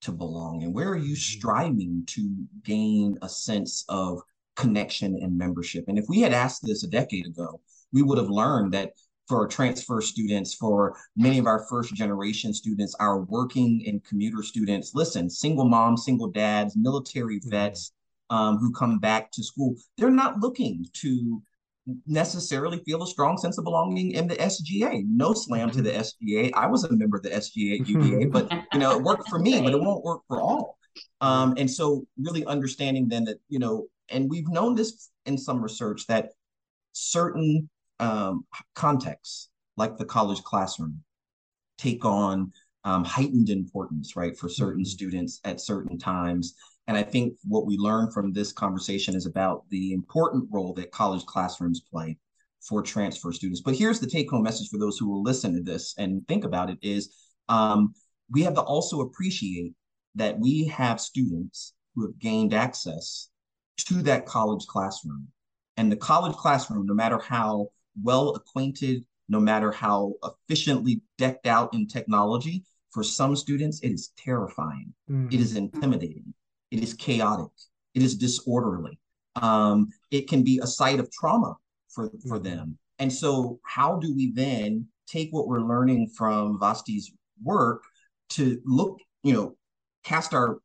to belong and where are you mm-hmm. striving to gain a sense of connection and membership and if we had asked this a decade ago we would have learned that for transfer students for many of our first generation students our working and commuter students listen single moms single dads military mm-hmm. vets um, who come back to school they're not looking to necessarily feel a strong sense of belonging in the SGA. No slam to the SGA. I was a member of the SGA at UVA, but you know, it worked for me, but it won't work for all. Um, and so really understanding then that, you know, and we've known this in some research that certain um, contexts, like the college classroom, take on um, heightened importance, right, for certain mm-hmm. students at certain times. And I think what we learned from this conversation is about the important role that college classrooms play for transfer students. But here's the take home message for those who will listen to this and think about it is um, we have to also appreciate that we have students who have gained access to that college classroom. And the college classroom, no matter how well acquainted, no matter how efficiently decked out in technology, for some students, it is terrifying. Mm-hmm. It is intimidating. It is chaotic. It is disorderly. Um, it can be a site of trauma for, for mm-hmm. them. And so, how do we then take what we're learning from Vasti's work to look, you know, cast our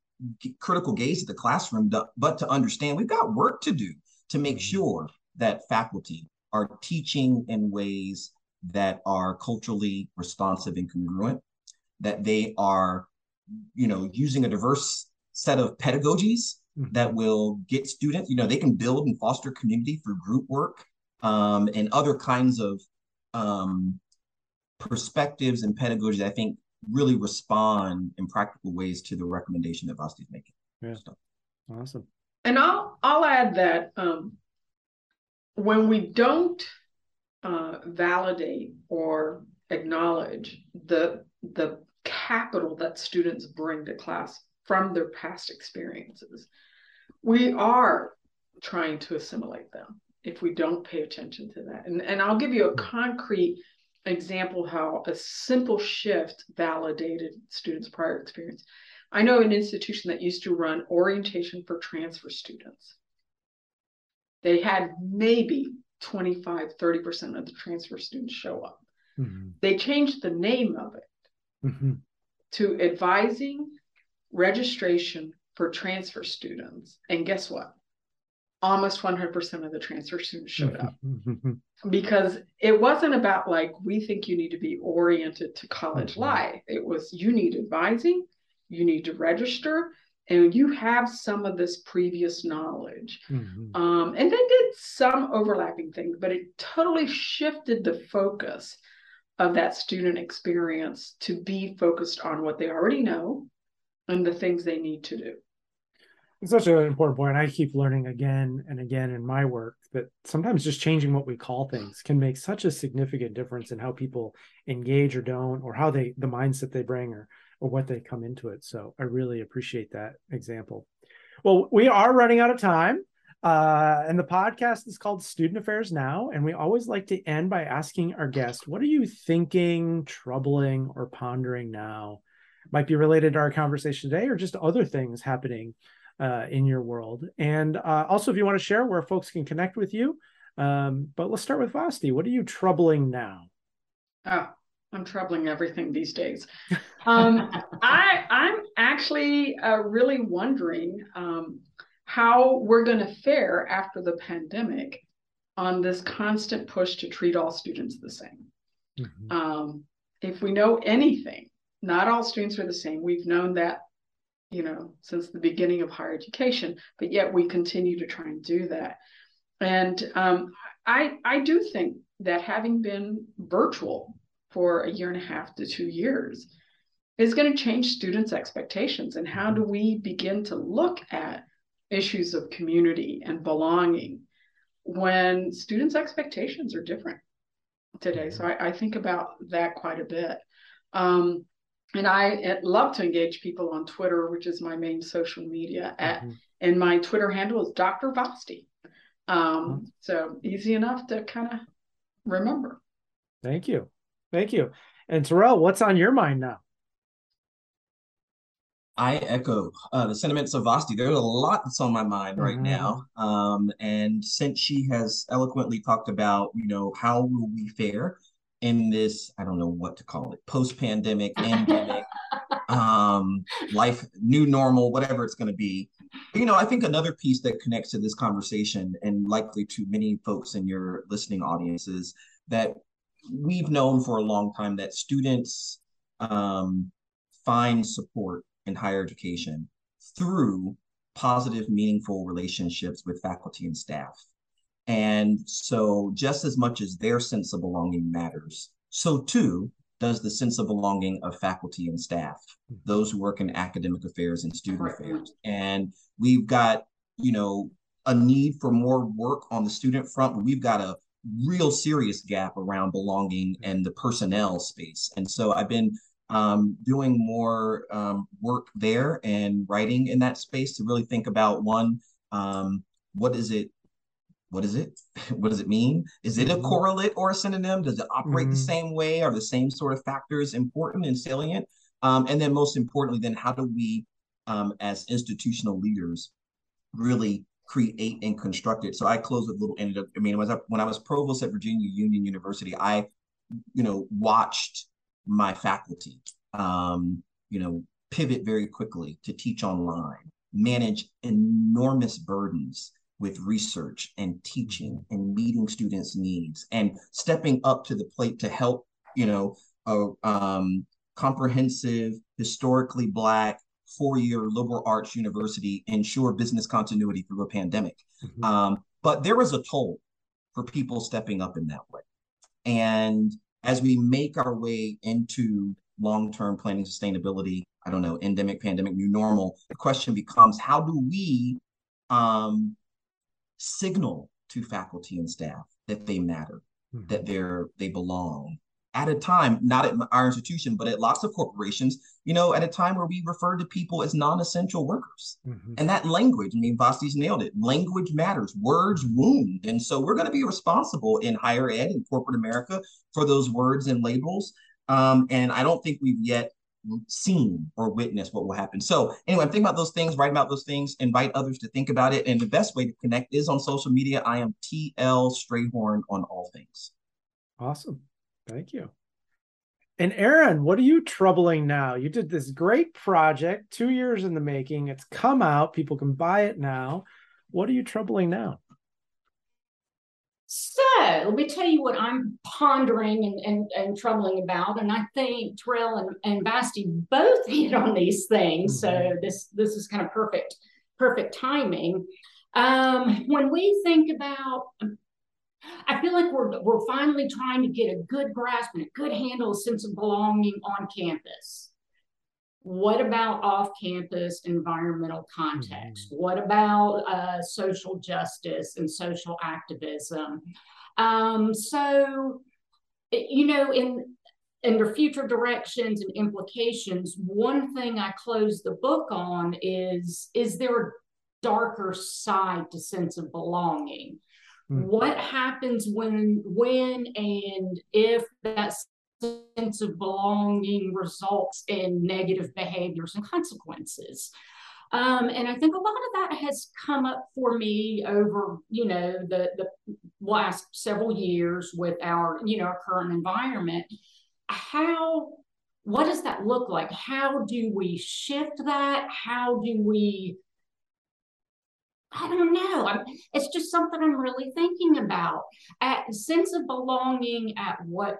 critical gaze at the classroom, but to understand we've got work to do to make mm-hmm. sure that faculty are teaching in ways that are culturally responsive and congruent, that they are, you know, using a diverse set of pedagogies mm-hmm. that will get students, you know, they can build and foster community through group work um, and other kinds of um, perspectives and pedagogies I think really respond in practical ways to the recommendation that Vasti is making. Yeah. So. Awesome. And I'll I'll add that um, when we don't uh, validate or acknowledge the the capital that students bring to class from their past experiences. We are trying to assimilate them if we don't pay attention to that. And, and I'll give you a hmm. concrete example how a simple shift validated students' prior experience. I know an institution that used to run orientation for transfer students. They had maybe 25, 30% of the transfer students show up. Mm-hmm. They changed the name of it mm-hmm. to advising registration for transfer students. And guess what? Almost 100% of the transfer students showed up (laughs) because it wasn't about like, we think you need to be oriented to college mm-hmm. life. It was you need advising, you need to register, and you have some of this previous knowledge. Mm-hmm. Um, and they did some overlapping things, but it totally shifted the focus of that student experience to be focused on what they already know and the things they need to do. It's such an important point. I keep learning again and again in my work that sometimes just changing what we call things can make such a significant difference in how people engage or don't, or how they the mindset they bring or or what they come into it. So I really appreciate that example. Well, we are running out of time. Uh, and the podcast is called Student Affairs Now. And we always like to end by asking our guest, what are you thinking, troubling, or pondering now might be related to our conversation today or just other things happening uh, in your world. And uh, also, if you want to share where folks can connect with you. Um, but let's start with Vasti. What are you troubling now? Oh, I'm troubling everything these days. (laughs) Um, I I'm actually uh, really wondering um, how we're going to fare after the pandemic on this constant push to treat all students the same. Mm-hmm. Um, if we know anything not all students are the same. We've known that, you know, since the beginning of higher education, but yet we continue to try and do that. And um, I, I do think that having been virtual for a year and a half to two years is going to change students' expectations. And how do we begin to look at issues of community and belonging when students' expectations are different today. So I, I think about that quite a bit. Um, and I love to engage people on Twitter, which is my main social media. At mm-hmm. and my Twitter handle is Dr. Vasti. Um, mm-hmm. So easy enough to kind of remember. Thank you, thank you. And Terrell, what's on your mind now? I echo uh, the sentiments of Vasti. There's a lot that's on my mind right mm-hmm. now. Um, and since she has eloquently talked about, you know, how will we fare in this, I don't know what to call it, post-pandemic, endemic, (laughs) um, life, new normal, whatever it's going to be. But, you know, I think another piece that connects to this conversation and likely to many folks in your listening audience is that we've known for a long time that students um, find support in higher education through positive, meaningful relationships with faculty and staff. And so, just as much as their sense of belonging matters, so too does the sense of belonging of faculty and staff, those who work in academic affairs and student affairs. And we've got, you know, a need for more work on the student front, but we've got a real serious gap around belonging and the personnel space. And so I've been um, doing more um, work there and writing in that space to really think about one, um, what is it? What is it? (laughs) what does it mean? Is it a mm-hmm. correlate or a synonym? Does it operate mm-hmm. the same way? Are the same sort of factors important and salient? Um, and then, most importantly, then how do we, um, as institutional leaders, really create and construct it? So I close with a little anecdote. I mean, when I was, when I was provost at Virginia Union University, I, you know, watched my faculty, um, you know, pivot very quickly to teach online, manage enormous burdens with research and teaching and meeting students' needs and stepping up to the plate to help, you know, a um, comprehensive, historically Black, four-year liberal arts university ensure business continuity through a pandemic. Mm-hmm. Um, but there was a toll for people stepping up in that way. And as we make our way into long-term planning sustainability, I don't know, endemic, pandemic, new normal, the question becomes how do we um, signal to faculty and staff that they matter, mm-hmm. that they're they belong, at a time, not at our institution, but at lots of corporations, you know, at a time where we refer to people as non-essential workers. Mm-hmm. And that language, I mean, Vasti's nailed it. Language matters. Words wound. And so we're going to be responsible in higher ed and corporate America for those words and labels. Um, and I don't think we've yet seen or witnessed what will happen. So anyway, I'm thinking about those things, write about those things, invite others to think about it. And the best way to connect is on social media. I am TL Strayhorn on all things. Awesome. Thank you. And Erin, what are you troubling now? You did this great project, two years in the making. It's come out. People can buy it now. What are you troubling now? So let me tell you what I'm pondering and, and, and troubling about. And I think Terrell and, and Vasti both (laughs) hit on these things. Mm-hmm. So this this is kind of perfect, perfect timing. Um, when we think about I feel like we're we're finally trying to get a good grasp and a good handle, a sense of belonging on campus. What about off-campus environmental context? Mm-hmm. What about uh, social justice and social activism? Um, so, you know, in under future directions and implications, one thing I close the book on is is there a darker side to sense of belonging? Hmm. What happens when, when, and if that sense of belonging results in negative behaviors and consequences? Um, and I think a lot of that has come up for me over, you know, the the last several years with our, you know, our current environment. How, what does that look like? How do we shift that? How do we I don't know. I'm, it's just something I'm really thinking about. At sense of belonging at what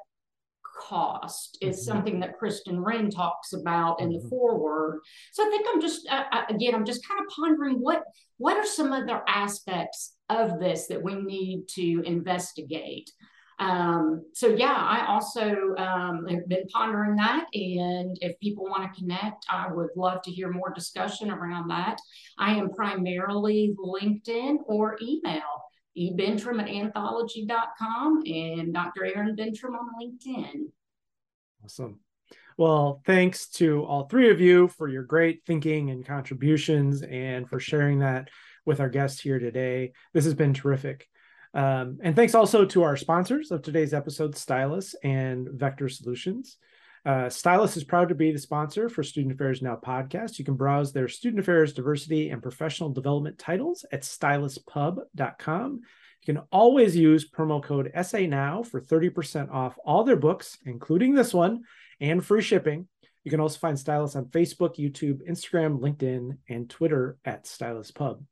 cost is mm-hmm. something that Kristen Renn talks about in the mm-hmm. foreword. So I think I'm just again, I'm just kind of pondering what what are some other aspects of this that we need to investigate. Um, so yeah, I also um, have been pondering that. And if people want to connect, I would love to hear more discussion around that. I am primarily LinkedIn or email, ebentrim at anthology.com and Dr. Erin Bentrim on LinkedIn. Awesome. Well, thanks to all three of you for your great thinking and contributions and for sharing that with our guests here today. This has been terrific. Um, and thanks also to our sponsors of today's episode, Stylus and Vector Solutions. Uh, Stylus is proud to be the sponsor for Student Affairs Now podcast. You can browse their student affairs, diversity, and professional development titles at styluspub.com. You can always use promo code SA Now for 30% off all their books, including this one, and free shipping. You can also find Stylus on Facebook, YouTube, Instagram, LinkedIn, and Twitter at Stylus Pub.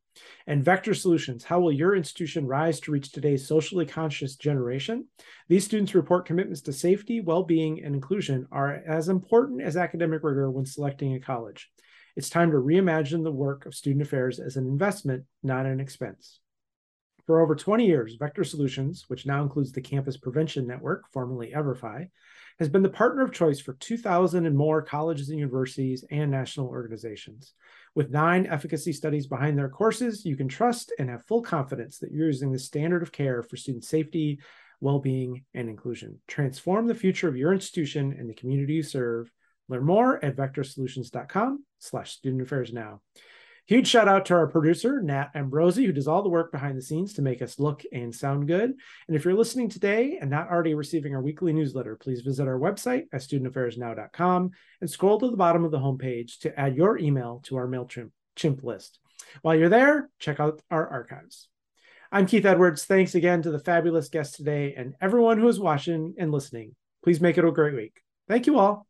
And Vector Solutions, how will your institution rise to reach today's socially conscious generation? These students report commitments to safety, well being, and inclusion are as important as academic rigor when selecting a college. It's time to reimagine the work of student affairs as an investment, not an expense. For over 20 years, Vector Solutions, which now includes the Campus Prevention Network, formerly Everfi, has been the partner of choice for 2,000 and more colleges and universities and national organizations. With nine efficacy studies behind their courses, you can trust and have full confidence that you're using the standard of care for student safety, well-being, and inclusion. Transform the future of your institution and the community you serve. Learn more at vectorsolutions.com slash student affairs now. Huge shout out to our producer, Nat Ambrosi, who does all the work behind the scenes to make us look and sound good. And if you're listening today and not already receiving our weekly newsletter, please visit our website at studentaffairsnow.com and scroll to the bottom of the homepage to add your email to our MailChimp list. While you're there, check out our archives. I'm Keith Edwards. Thanks again to the fabulous guests today and everyone who is watching and listening. Please make it a great week. Thank you all.